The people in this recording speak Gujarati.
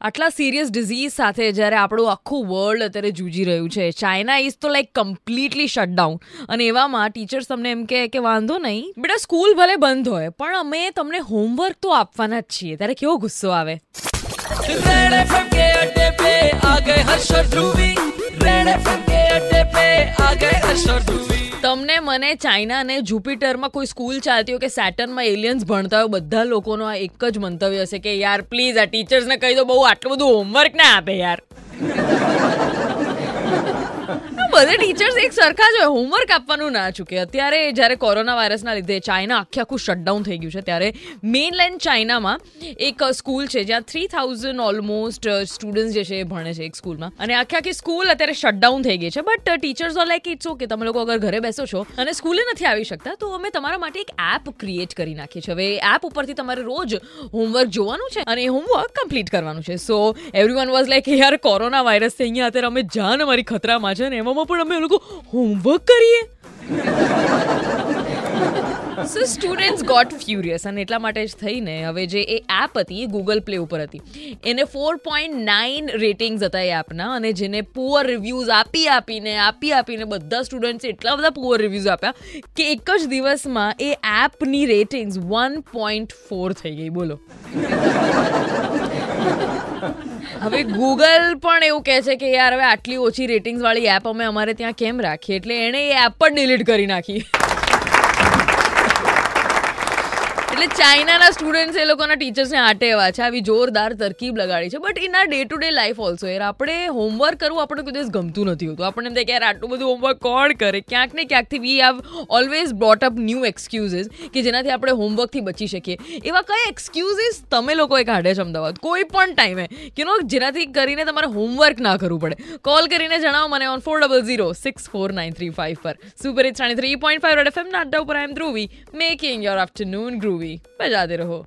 આટલા સિરિયસ ડિઝીઝ સાથે જ્યારે આપણું આખું વર્લ્ડ અત્યારે જૂજી રહ્યું છે ચાઇના ઇઝ તો લાઈક કમ્પ્લીટલી શટડાઉન અને એવામાં ટીચર્સ તમને એમ કહે કે વાંધો નહીં, બેટા સ્કૂલ ભલે બંધ હોય, પણ અમે તમને હોમવર્ક તો આપવાના જ છીએ. ત્યારે કેવો ગુસ્સો આવે? તમને મને ચાઇના અને જુપિટરમાં કોઈ સ્કૂલ ચાલતી હોય કે સેટર્નમાં એલિયન્સ ભણતા હોય, બધા લોકોનો આ એક જ મંતવ્ય હશે કે, યાર, પ્લીઝ, આ ટીચર્સને કહી દો, બહુ આટલું બધું હોમવર્ક ના આપે, યાર. બધે ટીચર્સ એક સરખા જ હોય. હોમવર્ક આપવાનું ના ચૂકે. અત્યારે જ્યારે કોરોના વાયરસના લીધે ચાઇના આખે આખું શટડાઉન થઈ ગયું છે, ત્યારે મેઇનલેન્ડ ચાઇનામાં એક સ્કૂલ છે, જ્યાં થ્રી થાઉઝન્ડ ઓલમોસ્ટ સ્ટુડન્ટ્સ જે છે એ ભણે છે એક સ્કૂલમાં અને આખી આખી સ્કૂલ અત્યારે શટડાઉન થઈ ગઈ છે. But teachers or like it's okay તમે લોકો અગર ઘરે બેસો છો અને સ્કૂલે નથી આવી શકતા, તો અમે તમારા માટે એક એપ ક્રિએટ કરી નાખીએ છીએ. હવે એપ ઉપરથી તમારે રોજ હોમવર્ક જોવાનું છે અને હોમવર્ક કમ્પ્લીટ કરવાનું છે. So every one was like યાર કોરોના વાયરસ થઈ અહીંયા અત્યારે અમે જાન અમારી ખતરામાં છે ને એમાં પણ અમે લોકો હોમવર્ક કરીએ. સો સ્ટુડન્ટ્સ ગોટ ફ્યુરિયસ અને એટલા માટે જ થઈને હવે જે એ એપ હતી, એ ગૂગલ પ્લે ઉપર હતી. એને ફોર પોઈન્ટ નાઇન રેટિંગ્સ હતા એ એપના અને જેને પુઅર રિવ્યૂઝ આપી આપીને આપી આપીને બધા સ્ટુડન્ટ્સે એટલા બધા પુઅર રિવ્યૂઝ આપ્યા કે એક જ દિવસમાં એ એપની રેટિંગ્સ વન પોઈન્ટ ફોર થઈ ગઈ. બોલો. હવે ગૂગલ પણ એવું કહે છે કે યાર, હવે આટલી ઓછી રેટિંગ્સ વાળી એપ અમે અમારે ત્યાં કેમ રાખીએ? એટલે એણે એ એપ પણ ડિલીટ કરી નાખી. એટલે ચાઇનાના સ્ટુડન્ટ્સ એ લોકોના ટીચર્સને આટે એવા છે, આવી જોરદાર તરકીબ લગાડી છે. But in a day to day life also યાર, આપણે હોમવર્ક કરવું આપણને કોઈ દિવસ ગમતું નથી હોતું. આપણને એમ થાય કે યાર, આટલું બધું હોમવર્ક કોણ કરે? ક્યાંક ને ક્યાંકથી we have always brought up new excuses કે જેનાથી આપણે હોમવર્કથી બચી શકીએ. એવા કયા એક્સક્યુઝિસ તમે લોકોએ કાઢે છે અમદાવાદ? કોઈ પણ ટાઈમે કે નો જેનાથી કરીને તમારે હોમવર્ક ના કરવું પડે. કોલ કરીને જણાવો મને on four double zero six four nine three five પર. Super hit three point five red F M ના અડ્ડા ઉપર I am Dhruvi making your afternoon groovy બજાતે રહો.